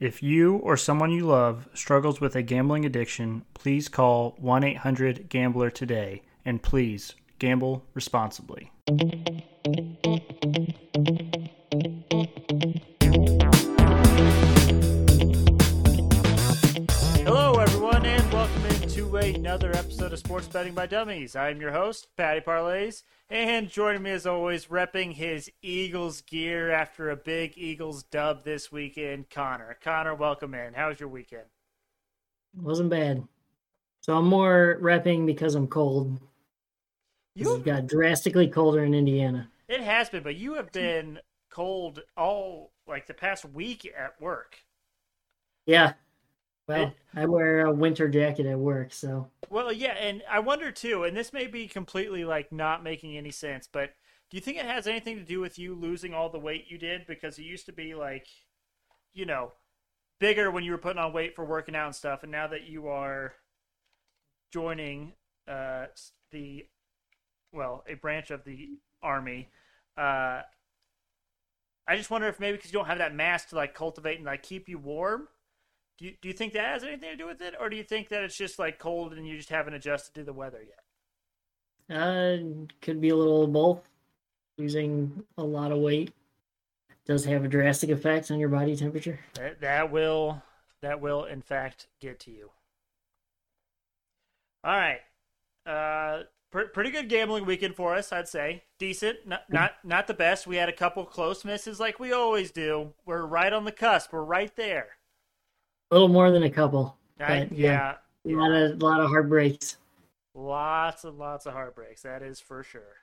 If you or someone you love struggles with a gambling addiction, please call 1 800 Gambler today and please gamble responsibly. Sports Betting by Dummies. I'm your host, Patty Parlays, and joining me as always, repping his Eagles gear after a big Eagles dub this weekend, Connor. Connor, welcome in. How was your weekend? Wasn't bad. So I'm more repping because I'm cold. You It got drastically colder in Indiana. It has been, but you have been cold all like the past week at work. Yeah. Well, I wear a winter jacket at work, so Well, yeah, and I wonder too, and this may be completely like not making any sense, but do you think it has anything to do with you losing all the weight you did? Because it used to be like, you know, bigger when you were putting on weight for working out and stuff, and now that you are joining uh, the, well, a branch of the army, uh, I just wonder if maybe because you don't have that mass to like cultivate and like keep you warm. Do you, do you think that has anything to do with it, or do you think that it's just like cold and you just haven't adjusted to the weather yet? uh could be a little of both. Losing a lot of weight does have a drastic effect on your body temperature. That, that will that will in fact get to you. All right, uh, pr- pretty good gambling weekend for us, I'd say. Decent, not not not the best. We had a couple close misses, like we always do. We're right on the cusp. We're right there. A little more than a couple. I, But, yeah, yeah. A lot of lot of heartbreaks. lots and lots of heartbreaks. That is for sure.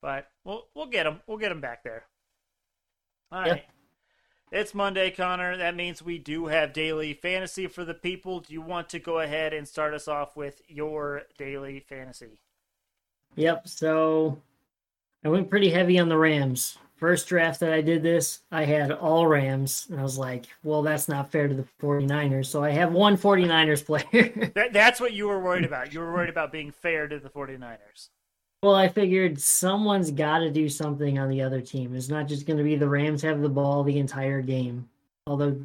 But we'll we'll get them. We'll get them back there. All right. Yeah. It's Monday, Connor. That means we do have daily fantasy for the people. Do you want to go ahead and start us off with your daily fantasy? Yep. So I went pretty heavy on the Rams. First draft that I did this, I had all Rams. And I was like, well, that's not fair to the 49ers. So I have one 49ers player. That, that's what you were worried about. You were worried about being fair to the 49ers. well, I figured someone's got to do something on the other team. It's not just going to be the Rams have the ball the entire game. Although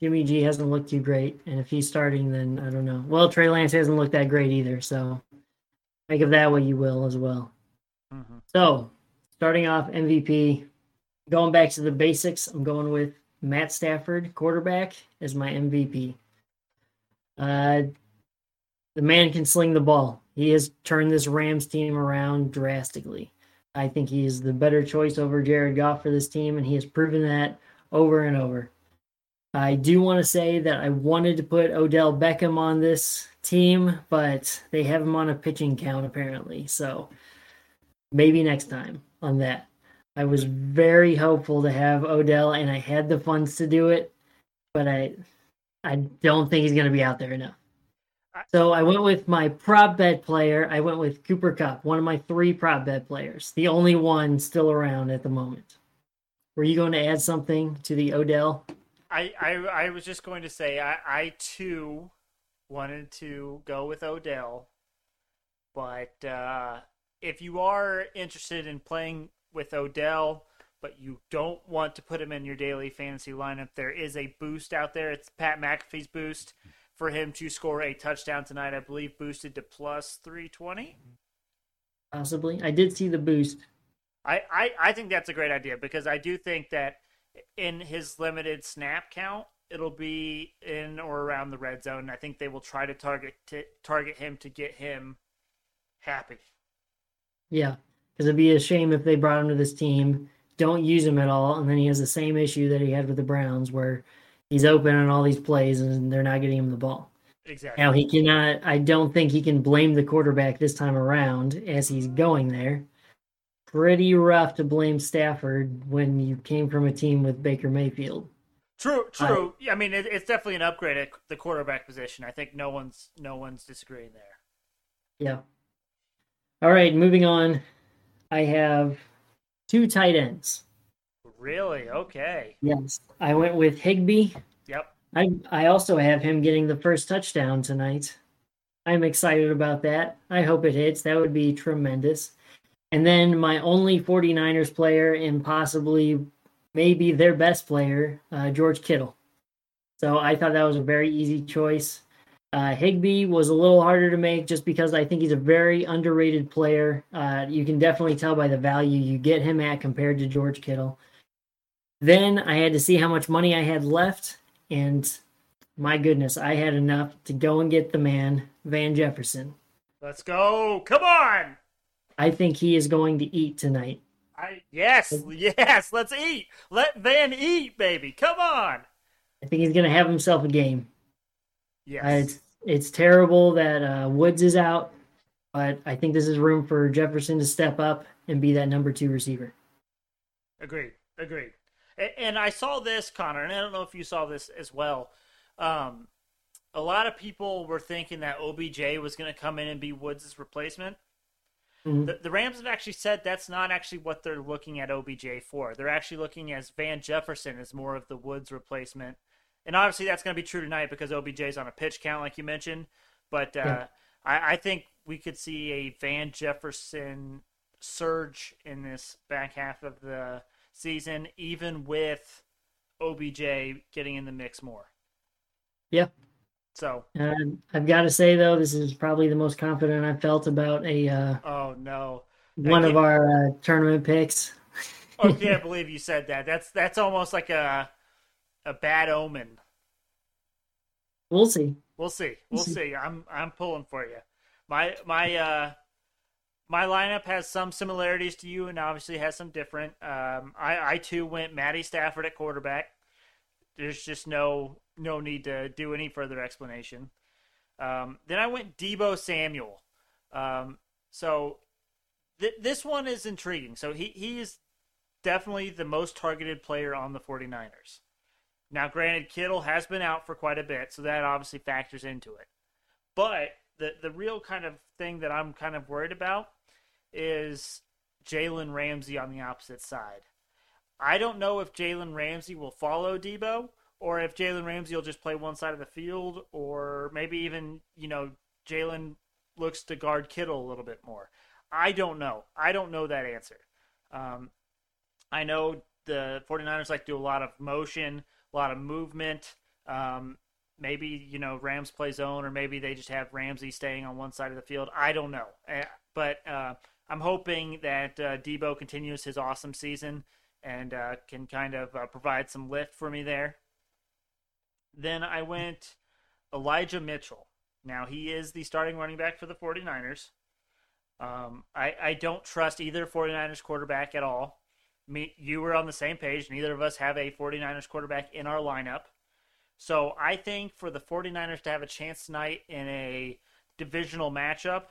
Jimmy G hasn't looked too great. And if he's starting, then I don't know. Well, Trey Lance hasn't looked that great either. So make of that what you will as well. Mhm. So, starting off MVP, going back to the basics, I'm going with Matt Stafford, quarterback, as my MVP. Uh, the man can sling the ball. He has turned this Rams team around drastically. I think he is the better choice over Jared Goff for this team, and he has proven that over and over. I do want to say that I wanted to put Odell Beckham on this team, but they have him on a pitching count apparently. So maybe next time on that. I was very hopeful to have Odell, and I had the funds to do it, but I, I don't think he's going to be out there enough. So I went with my prop bet player. I went with Cooper Kupp, one of my three prop bet players, the only one still around at the moment. Were you going to add something to the Odell? I, I, I was just going to say, I, I too wanted to go with Odell. But uh, if you are interested in playing with Odell, but you don't want to put him in your daily fantasy lineup, there is a boost out there. It's Pat McAfee's boost for him to score a touchdown tonight. I believe boosted to plus 320. Possibly. I did see the boost. I, I, I think that's a great idea because I do think that in his limited snap count, it'll be in or around the red zone. I think they will try to target to target him to get him happy. Yeah, because it'd be a shame if they brought him to this team, don't use him at all, and then he has the same issue that he had with the Browns, where he's open on all these plays and they're not getting him the ball. Exactly. Now he cannot. I don't think he can blame the quarterback this time around as he's going there. Pretty rough to blame Stafford when you came from a team with Baker Mayfield. True, true. I mean, it, it's definitely an upgrade at the quarterback position. I think no one's no one's disagreeing there. Yeah. All right, moving on. I have two tight ends. Really? Okay. Yes, I went with Higbee Yep. I I also have him getting the first touchdown tonight. I'm excited about that. I hope it hits. That would be tremendous. And then my only 49ers player and possibly maybe their best player, uh, George Kittle. So I thought that was a very easy choice. Uh, Higbee was a little harder to make just because I think he's a very underrated player. Uh, you can definitely tell by the value you get him at compared to George Kittle. Then I had to see how much money I had left, and my goodness, I had enough to go and get the man, Van Jefferson. Let's go. Come on. I think he is going to eat tonight. I yes, yes, let's eat. Let Van eat, baby. Come on. I think he's going to have himself a game. Yes. Uh, it's it's terrible that uh, Woods is out, but I think this is room for Jefferson to step up and be that number two receiver. Agreed. Agreed. And, I saw this, Connor, and I don't know if you saw this as well. Um, a lot of people were thinking that OBJ was going to come in and be Woods' replacement. Mhm. The, the Rams have actually said that's not actually what they're looking at OBJ for. They're actually looking as Van Jefferson as more of the Woods replacement. And obviously that's going to be true tonight because OBJ's on a pitch count, like you mentioned. But uh, Yeah. I, I think we could see a Van Jefferson surge in this back half of the season, even with OBJ getting in the mix more. Yeah. So, Um, I've got to say though, this is probably the most confident I've felt about a uh, oh no. one of our uh, tournament picks. I can't believe you said that. That's that's almost like a a bad omen. We'll see. We'll see. We'll see. see. I'm I'm pulling for you. My my uh my lineup has some similarities to you and obviously has some different. Um I I too went Matty Stafford at quarterback. There's just no no need to do any further explanation. Um then I went Deebo Samuel. Um so th- this one is intriguing. So he he is definitely the most targeted player on the 49ers. Now, granted, Kittle has been out for quite a bit, so that obviously factors into it. But the the real kind of thing that I'm kind of worried about is Jalen Ramsey on the opposite side. I don't know if Jalen Ramsey will follow Deebo or if Jalen Ramsey will just play one side of the field, or maybe even, you know, Jalen looks to guard Kittle a little bit more. I don't know. I don't know that answer. Um, I know the 49ers like to do a lot of motion, lot of movement. Um, maybe, you know, Rams play zone, or maybe they just have Ramsey staying on one side of the field. I don't know. Eh, But uh, I'm hoping that uh, Deebo continues his awesome season and uh, can kind of uh, provide some lift for me there. Then I went Elijah Mitchell. Now, he is the starting running back for the 49ers. Um, I, I don't trust either 49ers quarterback at all. Me, you were on the same page. Neither of us have a 49ers quarterback in our lineup. So I think for the 49ers to have a chance tonight in a divisional matchup,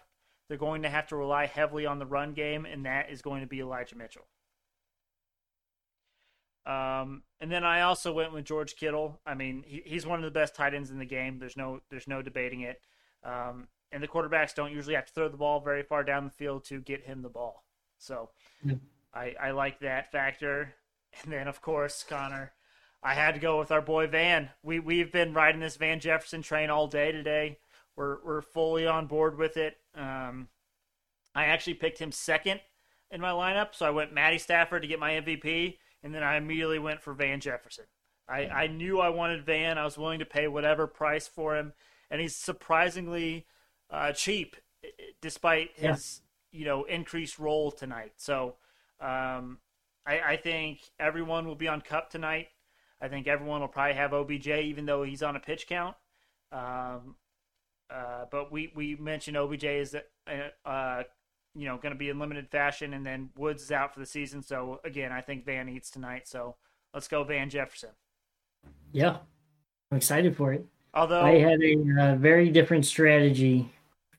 they're going to have to rely heavily on the run game, and that is going to be Elijah Mitchell. Um, and then I also went with George Kittle. I mean, he, he's one of the best tight ends in the game. There's no there's no debating it. Um, and the quarterbacks don't usually have to throw the ball very far down the field to get him the ball. So. I, I like that factor. And then of course, Connor, I had to go with our boy Van. We we've been riding this Van Jefferson train all day today. We're we're fully on board with it. Um, I actually picked him second in my lineup, so I went Matty Stafford to get my MVP, and then I immediately went for Van Jefferson. I, I knew I wanted Van. I was willing to pay whatever price for him, and he's surprisingly uh, cheap, despite Yeah. his you know increased role tonight. So um, I, I think everyone will be on Kupp tonight. I think everyone will probably have OBJ, even though he's on a pitch count. Um, uh, but we, we mentioned OBJ is uh, uh, you know going to be in limited fashion, and then Woods is out for the season. So again, I think Van eats tonight. So let's go Van Jefferson. Yeah, I'm excited for it. Although I had a uh, very different strategy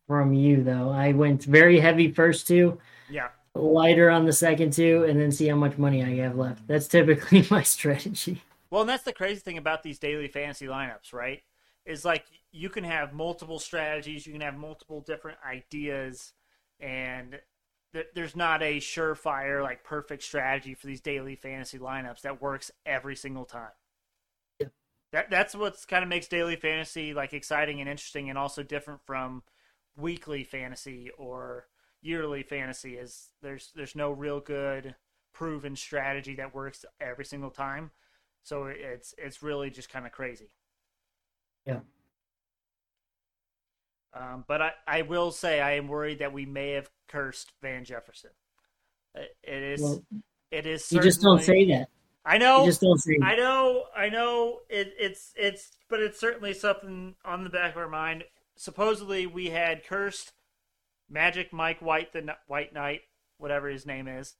from you, though. I went very heavy first two, yeah, lighter on the second two, and then see how much money I have left. That's typically my strategy. Well, and that's the crazy thing about these daily fantasy lineups, right? Is like you can have multiple strategies, you can have multiple different ideas, and th- there's not a surefire, like perfect strategy for these daily fantasy lineups that works every single time. Yeah. That that's what's kind of makes daily fantasy like exciting and interesting, and also different from weekly fantasy or yearly fantasy. Is there's there's no real good proven strategy that works every single time. So it's it's really just kind of crazy. Yeah. Um, but I, I will say I am worried that we may have cursed Van Jefferson. It, is Well, it is. You just don't say that. I know. You just don't say I know, I know. It, it's it's, but it's certainly something on the back of our mind. Supposedly, we had cursed Magic Mike White, the White Knight, whatever his name is.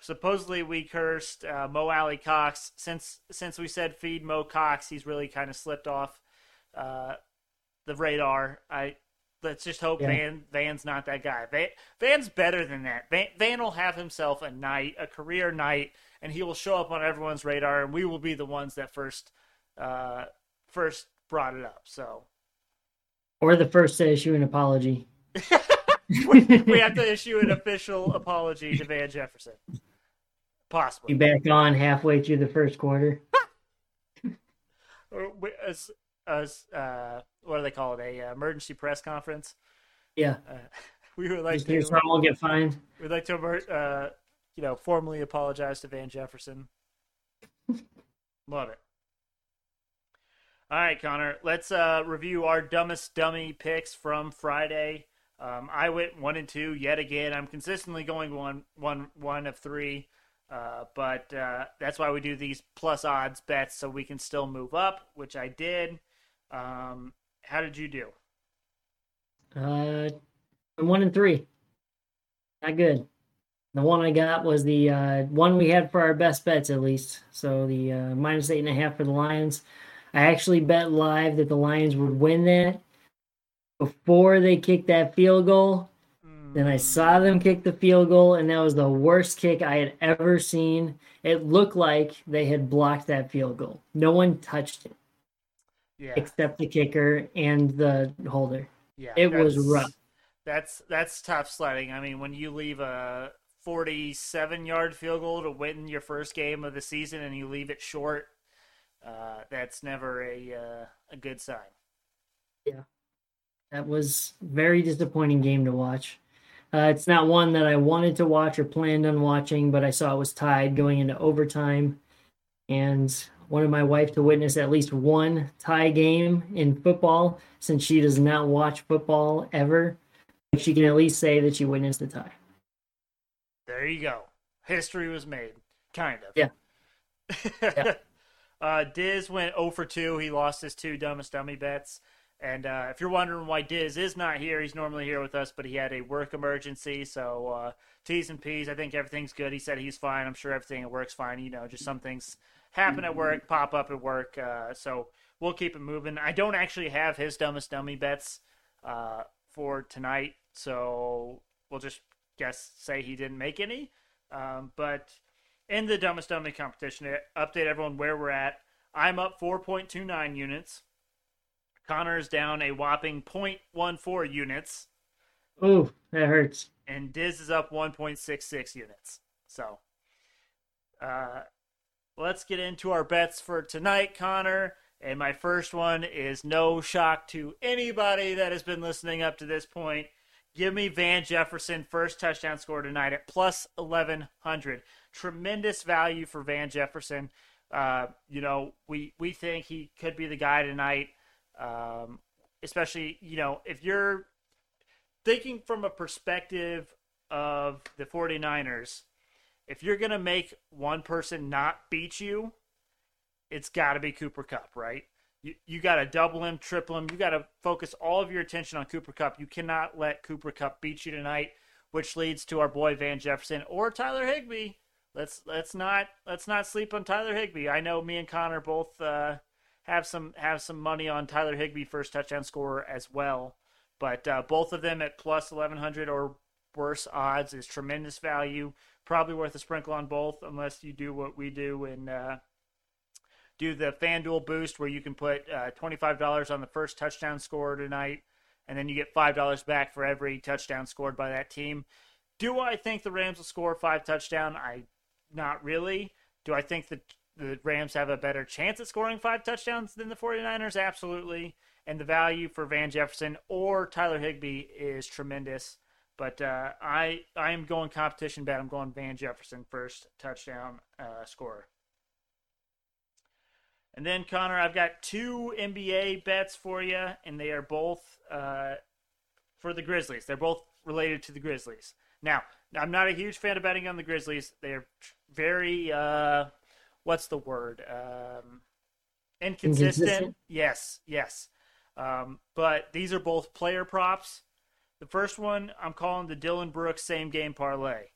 Supposedly, we cursed uh, Mo Alie-Cox. Since since we said feed Mo Cox, he's really kind of slipped off uh, the radar. I let's just hope Yeah. Van Van's not that guy. Van, Van's better than that. Van, Van will have himself a night, a career night, and he will show up on everyone's radar, and we will be the ones that first uh, first brought it up. So Or the first to issue an apology. we, we have to issue an official apology to Van Jefferson, Be possibly. back on halfway through the first quarter. Or as as uh, what do they call it? A uh, emergency press conference. Yeah. Uh, we would like Just to how I'll get fined. we'd like to uh, you know formally apologize to Van Jefferson. Love it. All right, Connor. Let's uh, review our dumbest dummy picks from Friday. Um, I went one and two yet again. I'm consistently going one, one, one of three, uh, but uh, that's why we do these plus odds bets so we can still move up, which I did. Um, how did you do? Uh, one and three. Not good. The one I got was the uh, one we had for our best bets, at least. So the uh, minus eight and a half for the Lions. I actually bet live that the Lions would win that before they kicked that field goal. Then I saw them kick the field goal, and that was the worst kick I had ever seen. It looked like they had blocked that field goal. No one touched it yeah, except the kicker and the holder. yeah. it was rough. That's that's tough sledding. I mean, when you leave a 47 yard field goal to win your first game of the season and you leave it short, uh, that's never a uh, a good sign. That was very disappointing game to watch. Uh, it's not one that I wanted to watch or planned on watching, but I saw it was tied going into overtime, and wanted my wife to witness at least one tie game in football since she does not watch football ever. She can at least say that she witnessed the tie. There you go. History was made, kind of. Yeah. Yeah. uh, Diz went 0 for 2. He lost his two dumbest dummy bets. And uh, if you're wondering why Diz is not here, he's normally here with us, but he had a work emergency. So uh, T's and P's. I think everything's good. He said he's fine. I'm sure everything works fine. You know, just some things happen at work, pop up at work. Uh, so we'll keep it moving. I don't actually have his dumbest dummy bets uh, for tonight, so we'll just guess say he didn't make any. Um, but in the dumbest dummy competition, update everyone where we're at. I'm up 4.29 units. Connor is down a whopping 0.14 units, Ooh, that hurts. and Diz is up 1.66 units. So, uh, let's get into our bets for tonight, Connor. And my first one is no shock to anybody that has been listening up to this point. Give me Van Jefferson first touchdown score tonight at plus 1100. Tremendous value for Van Jefferson. Uh, you know, we we think he could be the guy tonight. Um, especially, you know, if you're thinking from a perspective of the 49ers, if you're going to make one person not beat you, it's got to be Cooper Kupp, right? You, you got to double him, triple him. You got to focus all of your attention on Cooper Kupp. You cannot let Cooper Kupp beat you tonight, which leads to our boy Van Jefferson or Tyler Higbee. Let's let's not let's not sleep on Tyler Higbee. I know me and Connor both uh, have some have some money on Tyler Higbee first touchdown scorer as well, but uh, both of them at plus eleven hundred or worse odds is tremendous value. Probably worth a sprinkle on both, unless you do what we do and uh, do the FanDuel boost, where you can put uh, twenty five dollars on the first touchdown scorer tonight, and then you get five dollars back for every touchdown scored by that team. Do I think the Rams will score five touchdown? I not really. Do I think that the Rams have a better chance at scoring five touchdowns than the 49ers? Absolutely. And the value for Van Jefferson or Tyler Higbee is tremendous. But uh, I I am going competition bet. I'm going Van Jefferson first touchdown uh, scorer. And then Connor, I've got two NBA bets for you, and they are both uh, for the Grizzlies. They're both related to the Grizzlies. Now, I'm not a huge fan of betting on the Grizzlies. They're very uh, what's the word? Um, inconsistent. inconsistent. Yes, yes. Um, but these are both player props. The first one I'm calling the Dillon Brooks same game parlay.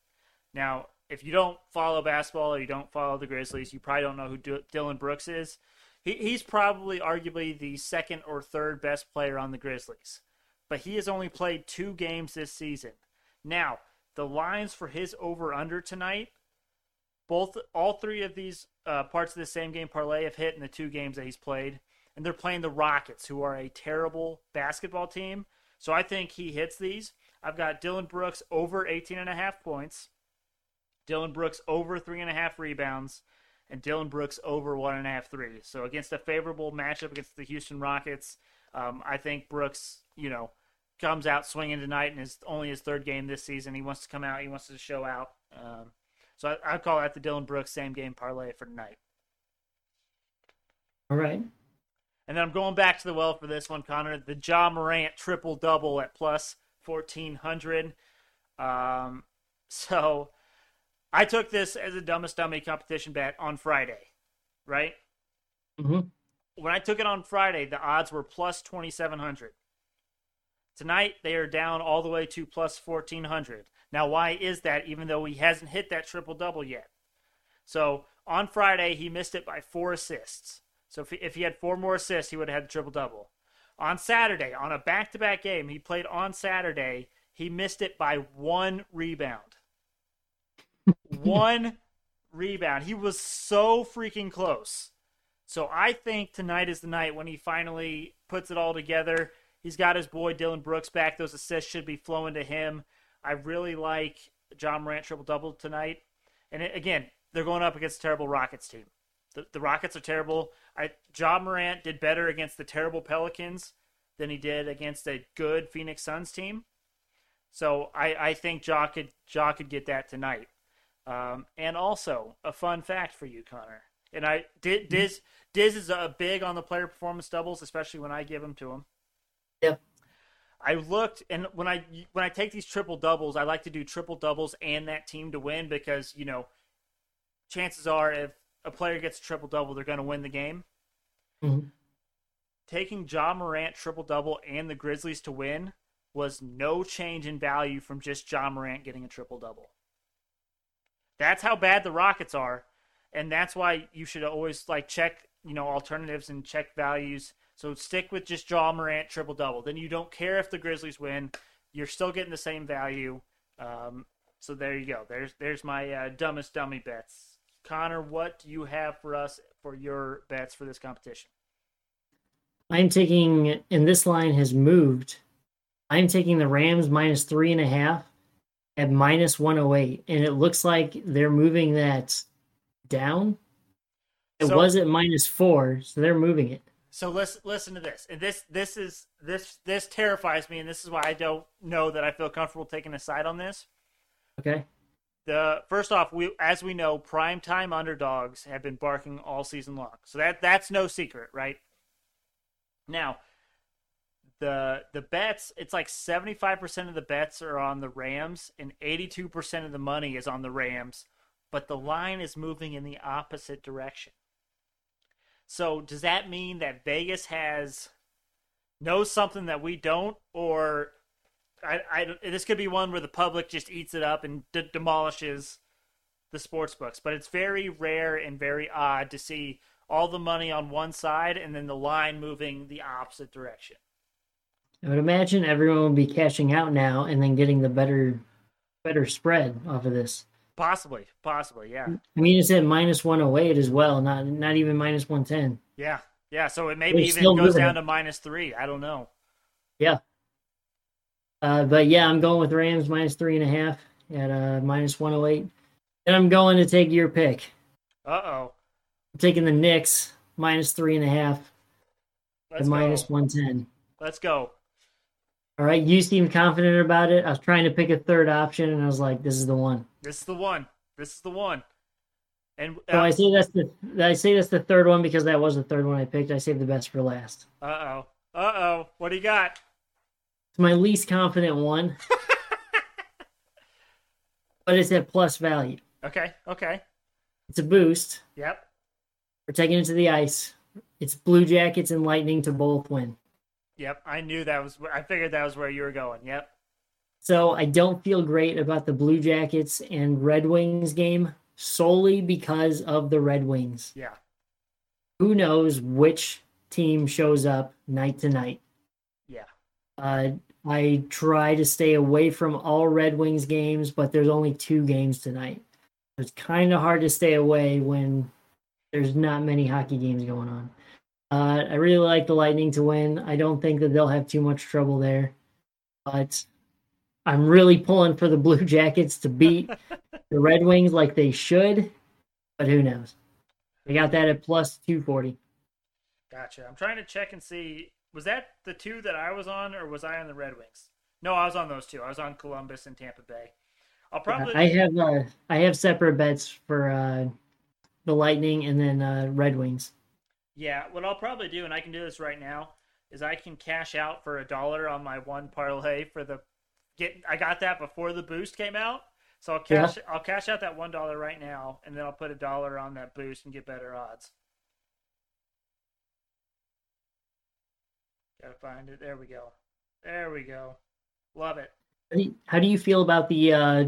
Now, if you don't follow basketball or you don't follow the Grizzlies, you probably don't know who D- Dillon Brooks is. He, he's probably arguably the second or third best player on the Grizzlies, but he has only played two games this season. Now, the lines for his over under tonight, both all three of these uh, parts of the same game parlay have hit in the two games that he's played, and they're playing the Rockets, who are a terrible basketball team. So I think he hits these. I've got Dillon Brooks over 18 and a half points. Dillon Brooks over three and a half rebounds, and Dillon Brooks over one and a half threes. So against a favorable matchup against the Houston Rockets, um, I think Brooks, you know, comes out swinging tonight and is only his third game this season. He wants to come out. He wants to show out. Um, so I, I call that the Dillon Brooks same game parlay for tonight. All right. And then I'm going back to the well for this one, Connor. The Ja Morant triple double at plus 1400. Um, so I took this as a dumbest dummy competition bet on Friday, right? Mm-hmm. When I took it on Friday, the odds were plus 2,700. Tonight, they are down all the way to plus 1,400. Now, why is that, even though he hasn't hit that triple double yet? So, on Friday, he missed it by four assists. So, if he, if he had four more assists, he would have had the triple double. On Saturday, on a back to back game, he played on Saturday, he missed it by one rebound one rebound. He was so freaking close. So I think tonight is the night when he finally puts it all together. He's got his boy Dillon Brooks back. Those assists should be flowing to him. I really like Ja Morant triple double tonight. And it, again, they're going up against a terrible Rockets team. The, the Rockets are terrible. I Ja Morant did better against the terrible Pelicans than he did against a good Phoenix Suns team. So I, I think Ja could Ja could get that tonight. Um, and also a fun fact for you, Connor. And I mm-hmm. Diz Diz is a big on the player performance doubles, especially when I give them to him. Yep. I looked, and when I when I take these triple doubles, I like to do triple doubles and that team to win because you know, chances are if a player gets a triple double, they're going to win the game. Mm-hmm. Taking Ja Morant triple double and the Grizzlies to win was no change in value from just Ja Morant getting a triple double. That's how bad the Rockets are, and that's why you should always like check you know alternatives and check values. So stick with just Ja Morant triple double. Then you don't care if the Grizzlies win. You're still getting the same value. Um, so there you go. There's there's my uh, dumbest dummy bets. Connor, what do you have for us for your bets for this competition? I'm taking, and this line has moved. I'm taking the Rams minus three and a half at minus 108 and it looks like they're moving that down it so, was at minus four so they're moving it so listen listen to this. And this this is this this terrifies me and this is why i don't know that i feel comfortable taking a side on this. Okay. The first off we as we know prime time underdogs have been barking all season long. So that that's no secret right? Now the the bets it's like 75% of the bets are on the Rams and 82% of the money is on the Rams but the line is moving in the opposite direction. So does that mean that Vegas has knows something that we don't or I, I this could be one where the public just eats it up and d- demolishes the sports books, but it's very rare and very odd to see all the money on one side and then the line moving the opposite direction. I would imagine everyone will be cashing out now and then getting the better better spread off of this. Possibly, possibly, yeah. I mean, it's at minus one oh eight as well, not not even minus one ten. Yeah, yeah. So it maybe even goes down to minus three. I don't know. Yeah. Uh, but yeah, I'm going with Rams minus three and a half at uh, minus one oh eight, and I'm going to take your pick. Uh oh. I'm taking the Knicks minus three and a half at minus one ten. Let's go. All right, you seemed confident about it. I was trying to pick a third option, and I was like, "This is the one." This is the one. This is the one. And So uh I say that's the I say that's the third one because that was the third one I picked. I saved the best for last. Uh oh, uh oh, what do you got? It's my least confident one, but it's at plus value. Okay, okay, It's a boost. yep. We're taking it to the ice. It's Blue Jackets and Lightning to both win. Yep, I knew that was. I figured that was where you were going. Yep. So I don't feel great about the Blue Jackets and Red Wings game solely because of the Red Wings. Yeah. Who knows which team shows up night to night? Yeah. Uh, I try to stay away from all Red Wings games, but there's only two games tonight. It's kind of hard to stay away when there's not many hockey games going on. Uh, I really like the Lightning to win. I don't think that they'll have too much trouble there, but I'm really pulling for the Blue Jackets to beat the Red Wings like they should, but who knows? I got that at plus 240. Gotcha. I'm trying to check and see. Was that the two that I was on, or was I on the Red Wings? No, I was on those two. I was on Columbus and Tampa Bay. I'll probably. I have uh, I have separate bets for uh, the Lightning and then uh, Red Wings. Yeah, what I'll probably do, and I can do this right now, is I can cash out for a dollar on my one parlay for the get. I got that before the boost came out, so I'll Yeah. cash. I'll cash out that one dollar right now, and then I'll put a dollar on that boost and get better odds. Gotta find it. There we go. There we go. Love it. How do you, how do you feel about the uh,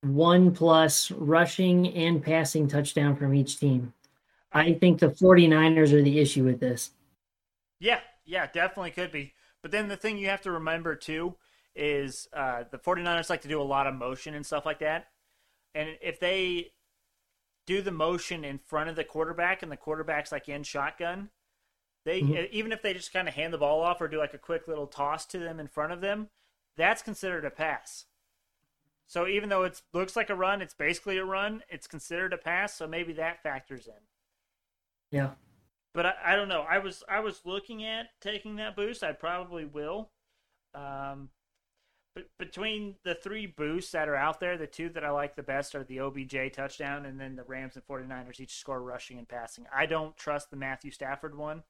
one plus rushing and passing touchdown from each team? I think the 49ers are the issue with this. Yeah, yeah, definitely could be. But then the thing you have to remember too is uh, the 49ers like to do a lot of motion and stuff like that. And if they do the motion in front of the quarterback and the quarterback's like in shotgun, they Mhm. even if they just kind of hand the ball off or do like a quick little toss to them in front of them, that's considered a pass. So even though it looks like a run, it's basically a run. It's considered a pass, so maybe that factors in Yeah. but I, I don't know. I was I was looking at taking that boost. I probably will. Um, but between the three boosts that are out there, the two that I like the best are the OBJ touchdown and then the Rams and 49ers each score rushing and passing. I don't trust the Matthew Stafford one.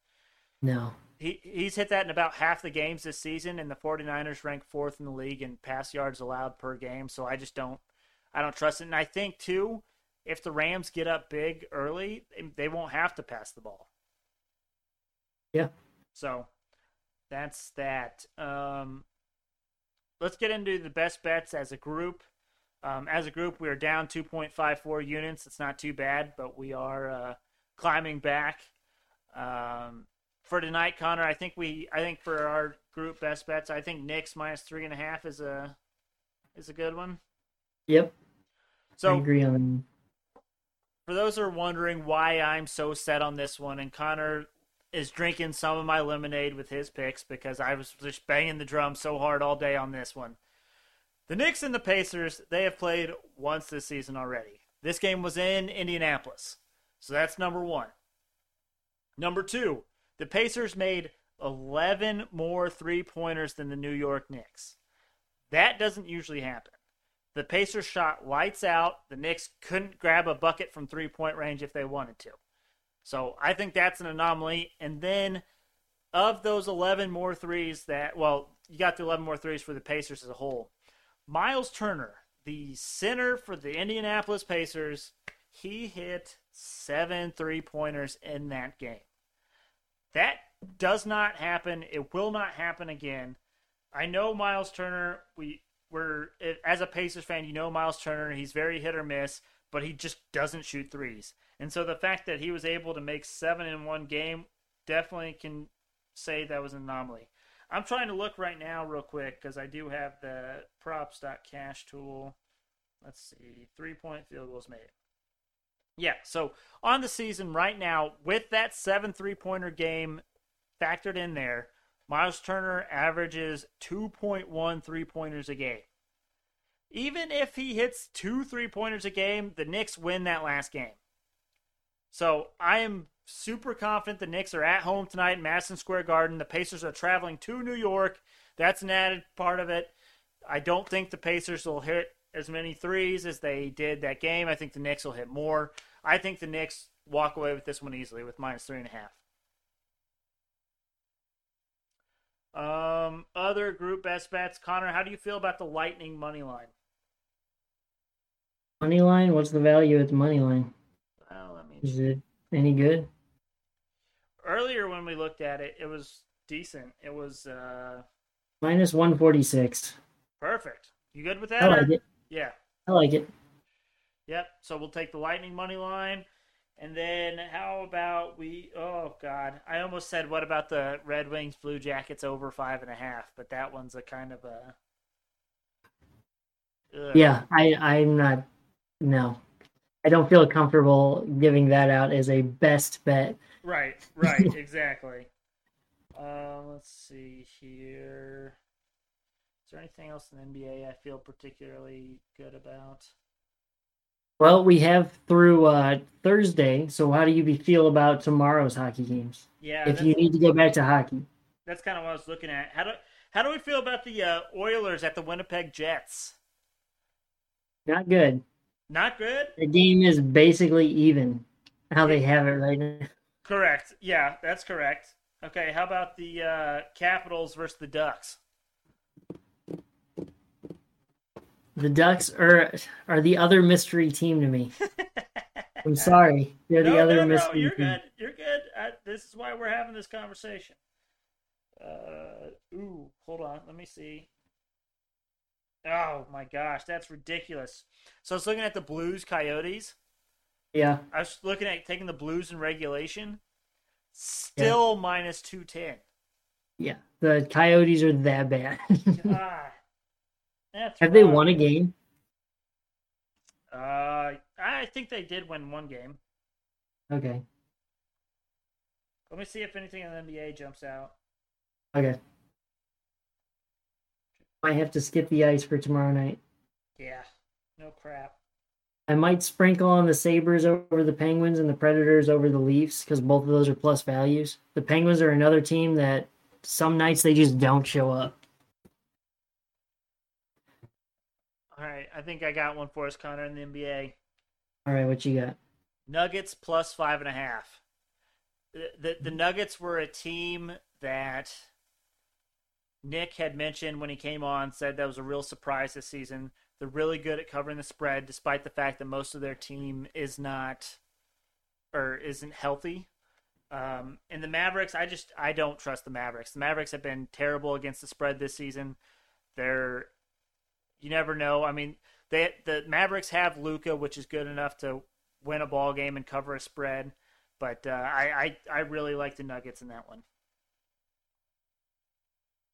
No. He he's hit that in about half the games this season and the 49ers rank 4th in the league in pass yards allowed per game, so I just don't I don't trust it. And I think too if the Rams get up big early, they won't have to pass the ball. Yeah. So that's that. Um, let's get into the best bets as a group. Um, as a group, we are down 2.54 units. It's not too bad, but we are uh, climbing back. Um, for tonight, Connor, I think we, I think for our group best bets, I think Knicks minus three and a half is a is a good one. Yep. So I agree on. For those who are wondering why I'm so set on this one, and Connor is drinking some of my lemonade with his picks because I was just banging the drum so hard all day on this one. The Knicks and the Pacers, they have played once this season already. This game was in Indianapolis. So that's number one. Number two, the Pacers made 11 more three pointers than the New York Knicks. That doesn't usually happen. The Pacers shot lights out. The Knicks couldn't grab a bucket from three point range if they wanted to. So I think that's an anomaly. And then of those 11 more threes that, well, you got the 11 more threes for the Pacers as a whole. Miles Turner, the center for the Indianapolis Pacers, he hit seven three pointers in that game. That does not happen. It will not happen again. I know Miles Turner. We were as a Pacers fan, you know Miles Turner. He's very hit or miss, but he just doesn't shoot threes. And so the fact that he was able to make seven in one game definitely can say that was an anomaly. I'm trying to look right now, real quick, because I do have the props.cash tool. Let's see, three point field goals made. Yeah, so on the season right now, with that seven three pointer game factored in there, Miles Turner averages 2.1 three pointers a game. Even if he hits two three pointers a game, the Knicks win that last game. So I am super confident the Knicks are at home tonight in Madison Square Garden. The Pacers are traveling to New York. That's an added part of it. I don't think the Pacers will hit as many threes as they did that game. I think the Knicks will hit more. I think the Knicks walk away with this one easily with minus three and a half. Um, other group best bets, Connor. How do you feel about the Lightning money line? Money line? What's the value at the money line? Well, let me. Is it any good? Earlier when we looked at it, it was decent. It was uh Minus 146. perfect. You good with that? I like it. Yeah. I like it. Yep. So we'll take the Lightning money line. And then how about we? Oh God, I almost said what about the Red Wings Blue Jackets over five and a half, but that one's a kind of a. Ugh. Yeah, I, I'm not. No. I don't feel comfortable giving that out as a best bet. Right. Right. exactly. Um. Let's see here. Is there anything else in the NBA I feel particularly good about? Well, we have through uh, Thursday. So, how do you feel about tomorrow's hockey games? Yeah. if you need to go back to hockey, That's kind of what I was looking at. How do how do we feel about the uh, Oilers at the Winnipeg Jets? not good. Not good. The game is basically even. How they have it right now. Correct. Yeah, that's correct. Okay, how about the uh, Capitals versus the Ducks? The Ducks are are the other mystery team to me. I'm sorry, they're the no, other no, no, mystery you're team. good. You're good. I, this is why we're having this conversation. Uh, ooh, hold on. Let me see. Oh my gosh, that's ridiculous. So I was looking at the Blues Coyotes. Yeah, I was looking at taking the Blues in regulation. Still minus two ten. yeah. The Coyotes are that bad. God, that's have they won a game? Uh, I think they did win one game. Okay, Let me see if anything in the NBA jumps out. okay. I have to skip the ice for tomorrow night. Yeah, no crap. I might sprinkle on the Sabres over the Penguins and the Predators over the Leafs because both of those are plus values. The Penguins are another team that some nights they just don't show up. All right, I think I got one for us, Connor, in the NBA. All right, what you got? Nuggets plus five and a half. The, the, the Nuggets were a team that Nick had mentioned when he came on, said that was a real surprise this season. They're really good at covering the spread, despite the fact that most of their team is not or isn't healthy. Um, and the Mavericks, I just I don't trust the Mavericks. The Mavericks have been terrible against the spread this season. They're you never know. I mean, they the Mavericks have Luka, which is good enough to win a ball game and cover a spread. But uh, I, I I really like the Nuggets in that one.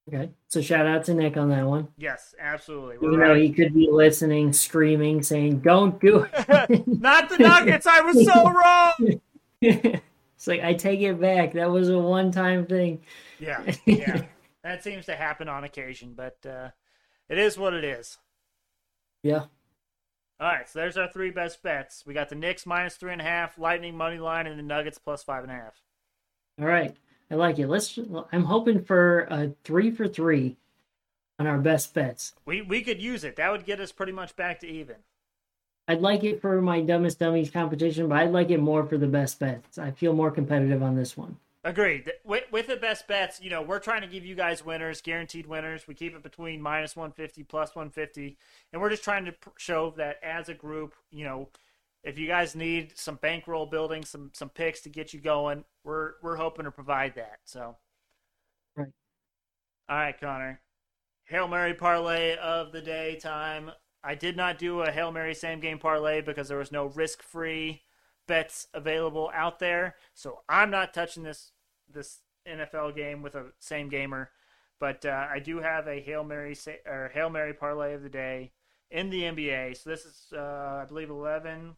Okay, so shout out to Nick on that one. Yes, absolutely. We're though right. he could be listening, screaming, saying, "Don't do it." Not the Nuggets. I was so wrong. it's like I take it back. That was a one-time thing. Yeah, yeah. That seems to happen on occasion, but uh, it is what it is. Yeah. All right, so there's our three best bets. We got the Knicks minus three and a half, Lightning money line, and the Nuggets plus five and a half. All right, I like it. Let's. I'm hoping for a three for three on our best bets. We we could use it. That would get us pretty much back to even. I'd like it for my dumbest dummies competition, but I'd like it more for the best bets. I feel more competitive on this one. Agreed. With, with the best bets, you know, we're trying to give you guys winners, guaranteed winners. We keep it between minus 150, plus 150. And we're just trying to show that as a group, you know, if you guys need some bankroll building, some some picks to get you going, we're we're hoping to provide that. So, Right. All right, Connor. Hail Mary parlay of the day time. I did not do a Hail Mary same game parlay because there was no risk free bets available out there. So I'm not touching this this NFL game with a same gamer, but uh, I do have a hail mary sa- or hail mary parlay of the day in the NBA. So this is uh, I believe eleven.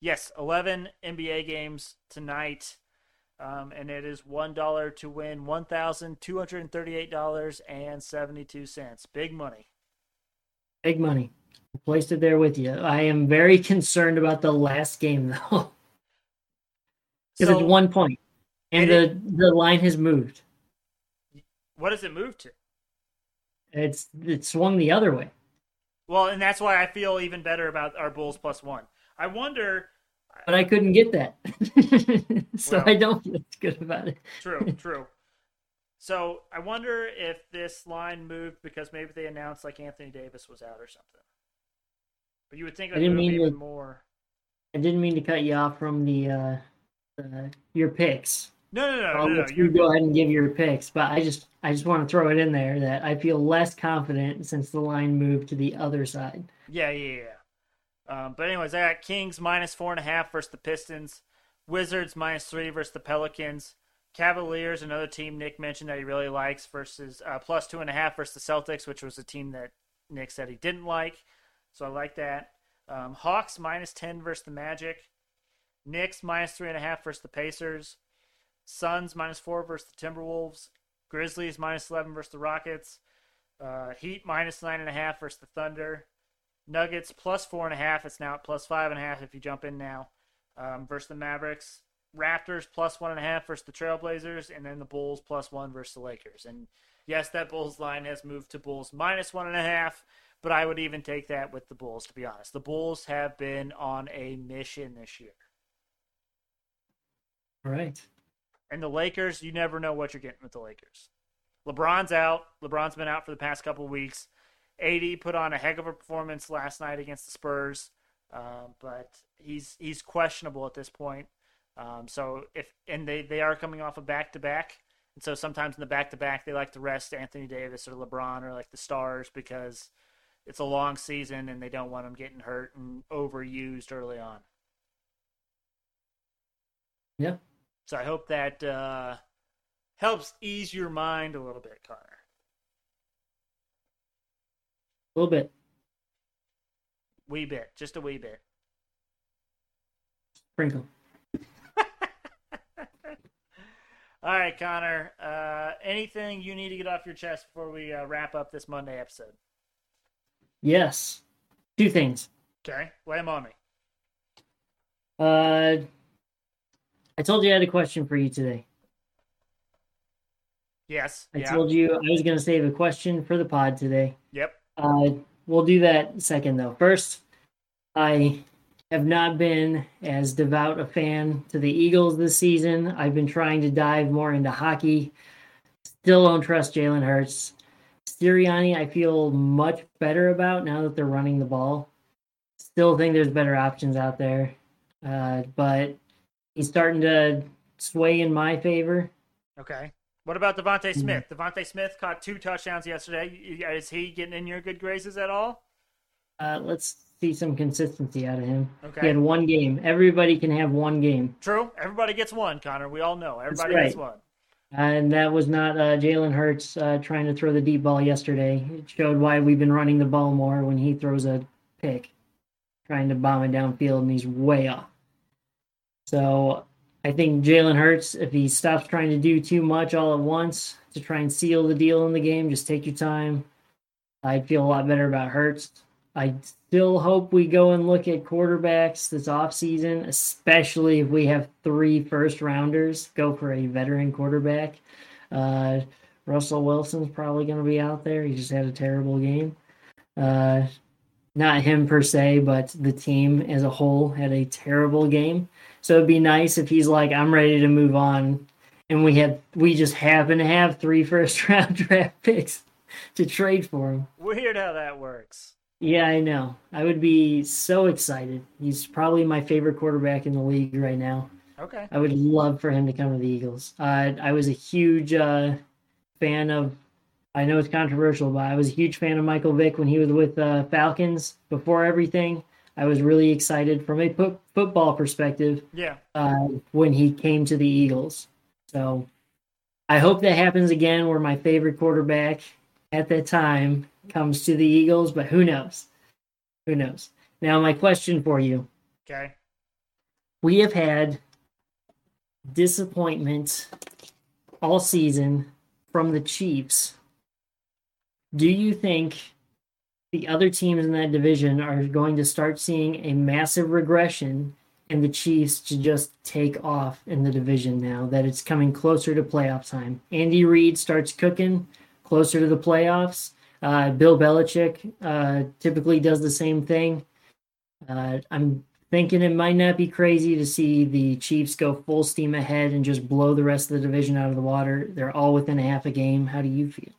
Yes, eleven NBA games tonight, um, and it is one dollar to win one thousand two hundred thirty-eight dollars and seventy-two cents. Big money. Big money. I placed it there with you. I am very concerned about the last game though, because So it's one point, and And the the line has moved. what does it move to? It's it swung the other way. Well, and that's why I feel even better about our Bulls plus one. I wonder. But I couldn't get that, so Well. I don't feel good about it. True, true. So I wonder if this line moved because maybe they announced like Anthony Davis was out or something. But you would think it I didn't mean to- more. I didn't mean to cut you off from the uh, uh, your picks. No, no, no, I'll no, no. you go ahead and give your picks, but I just I just want to throw it in there that I feel less confident since the line moved to the other side. Yeah, yeah, yeah. Um, but anyways, I got Kings minus four and a half versus the Pistons, Wizards minus three versus the Pelicans, Cavaliers, another team Nick mentioned that he really likes, versus uh, plus two and a half versus the Celtics, which was a team that Nick said he didn't like. So I like that. Um, Hawks minus ten versus the Magic, Knicks minus three and a half versus the Pacers, Suns minus four versus the Timberwolves, Grizzlies minus eleven versus the Rockets, uh, Heat minus nine and a half versus the Thunder. Nuggets plus four and a half. It's now at plus five and a half if you jump in now. Um, versus the Mavericks. Raptors plus one and a half versus the Trailblazers, and then the Bulls plus one versus the Lakers. And yes, that Bulls line has moved to Bulls minus one and a half, but I would even take that with the Bulls, to be honest. The Bulls have been on a mission this year. All right. And the Lakers, you never know what you're getting with the Lakers. LeBron's out. LeBron's been out for the past couple of weeks. AD put on a heck of a performance last night against the Spurs, um, but he's he's questionable at this point. Um, so if and they they are coming off a back to back, and so sometimes in the back to back they like to rest Anthony Davis or LeBron or like the stars because it's a long season and they don't want them getting hurt and overused early on. Yeah. So I hope that uh, helps ease your mind a little bit, Connor. A little bit. Wee bit, just a wee bit. Sprinkle. All right, Connor. Uh, anything you need to get off your chest before we uh, wrap up this Monday episode? Yes. Two things. Okay, lay 'em on me. Uh, I told you I had a question for you today. Yes. I yeah. told you I was going to save a question for the pod today. Yep. Uh, we'll do that second, though. First, I have not been as devout a fan to the Eagles this season. I've been trying to dive more into hockey. Still don't trust Jalen Hurts. Sirianni, I feel much better about now that they're running the ball. Still think there's better options out there, uh, but he's starting to sway in my favor. Okay. What about DeVonta Mm-hmm. Smith? DeVonta Smith caught two touchdowns yesterday. Is he getting in your good graces at all? Uh, let's see some consistency out of him. Okay. He had one game. Everybody can have one game. True. Everybody gets one, Connor. We all know. Everybody right. gets one. And that was not uh, Jalen Hurts uh, trying to throw the deep ball yesterday. It showed why we've been running the ball more when he throws a pick, trying to bomb it downfield, and he's way off. So I think Jalen Hurts, if he stops trying to do too much all at once to try and seal the deal in the game, just take your time. I'd feel a lot better about Hurts. I still hope we go and look at quarterbacks this offseason, especially if we have three first rounders. Go for a veteran quarterback. Uh, Russell Wilson's probably going to be out there. He just had a terrible game. Uh, not him per se, but the team as a whole had a terrible game. So it'd be nice if he's like, I'm ready to move on. And we have we just happen to have three first round draft picks to trade for him. Weird how that works. Yeah, I know. I would be so excited. He's probably my favorite quarterback in the league right now. Okay. I would love for him to come to the Eagles. Uh, I was a huge uh, fan of. I know it's controversial, but I was a huge fan of Michael Vick when he was with uh, Falcons. Before everything, I was really excited from a fo- football perspective Yeah. uh, when he came to the Eagles. So I hope that happens again, where my favorite quarterback at that time comes to the Eagles. But who knows? Who knows? Now, my question for you Okay. we have had disappointment all season from the Chiefs. Do you think the other teams in that division are going to start seeing a massive regression and the Chiefs to just take off in the division now that it's coming closer to playoff time? Andy Reid starts cooking closer to the playoffs. Uh, Bill Belichick uh, typically does the same thing. Uh, I'm thinking it might not be crazy to see the Chiefs go full steam ahead and just blow the rest of the division out of the water. They're all within a half a game. How do you feel?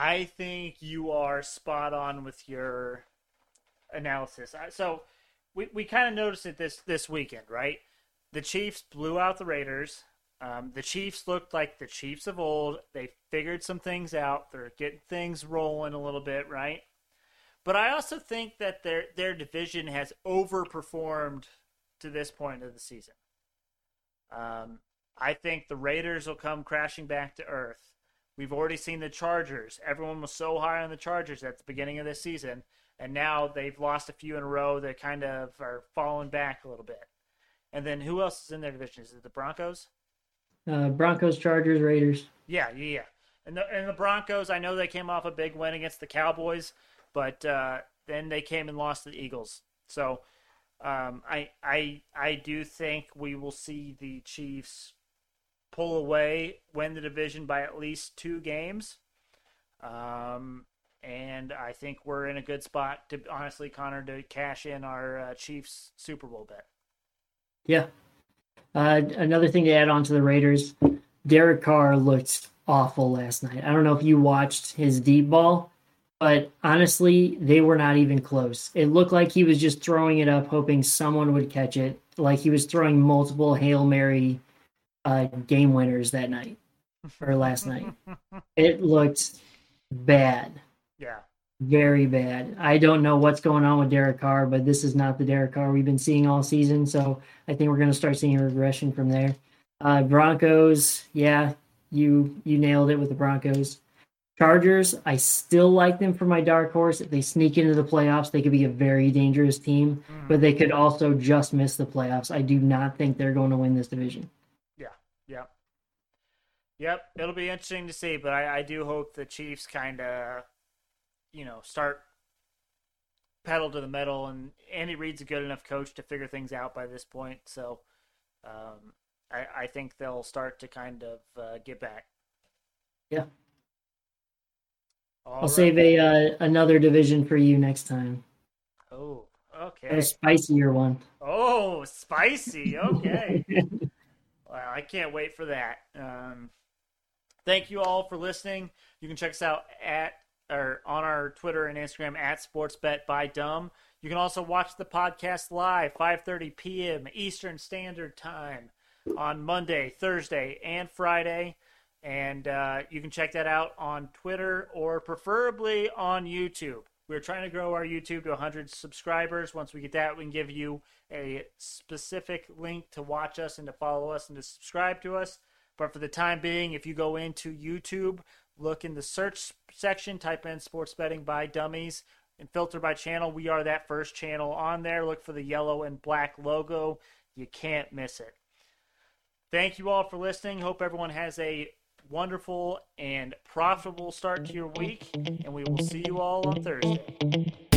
I think you are spot on with your analysis. So we, we kind of noticed it this this weekend, right? The Chiefs blew out the Raiders. Um, the Chiefs looked like the Chiefs of old. They figured some things out. They're getting things rolling a little bit, right? But I also think that their their division has overperformed to this point of the season. Um, I think the Raiders will come crashing back to earth. We've already seen the Chargers. Everyone was so high on the Chargers at the beginning of this season, and now they've lost a few in a row that kind of are falling back a little bit. And then who else is in their division? Is it the Broncos? Uh, Broncos, Chargers, Raiders. Yeah, yeah, yeah. And the and the Broncos, I know they came off a big win against the Cowboys, but uh, then they came and lost to the Eagles. So um, I I I do think we will see the Chiefs pull away, win the division by at least two games. Um, and I think we're in a good spot to honestly, Connor, to cash in our uh, Chiefs Super Bowl bet. Yeah. Uh, another thing to add on to the Raiders, Derek Carr looked awful last night. I don't know if you watched his deep ball, but honestly, they were not even close. It looked like he was just throwing it up, hoping someone would catch it. Like he was throwing multiple Hail Mary uh, game winners that night or last night. It looked bad. Yeah. Very bad. I don't know what's going on with Derek Carr, but this is not the Derek Carr we've been seeing all season. So I think we're going to start seeing a regression from there. Uh, Broncos, yeah, you you nailed it with the Broncos. Chargers, I still like them for my dark horse. If they sneak into the playoffs, they could be a very dangerous team, mm. but they could also just miss the playoffs. I do not think they're going to win this division. Yeah. Yep, it'll be interesting to see, but I, I do hope the Chiefs kind of you know, start pedal to the metal. And Andy Reid's a good enough coach to figure things out by this point. So um, I, I, think they'll start to kind of uh, get back. Yeah. All I'll right. save a uh, another division for you next time. Oh, okay. A spicier one. Oh, spicy. Okay. I can't wait for that. Um, thank you all for listening. You can check us out at or on our Twitter and Instagram at SportsBet by Dumb. You can also watch the podcast live 5:30 p.m. Eastern Standard Time on Monday, Thursday, and Friday. And uh, you can check that out on Twitter or preferably on YouTube. We're trying to grow our YouTube to 100 subscribers. Once we get that, we can give you a specific link to watch us and to follow us and to subscribe to us. But for the time being, if you go into YouTube, look in the search section, type in sports betting by dummies, and filter by channel. We are that first channel on there. Look for the yellow and black logo. You can't miss it. Thank you all for listening. Hope everyone has a wonderful and profitable start to your week, and we will see you all on Thursday.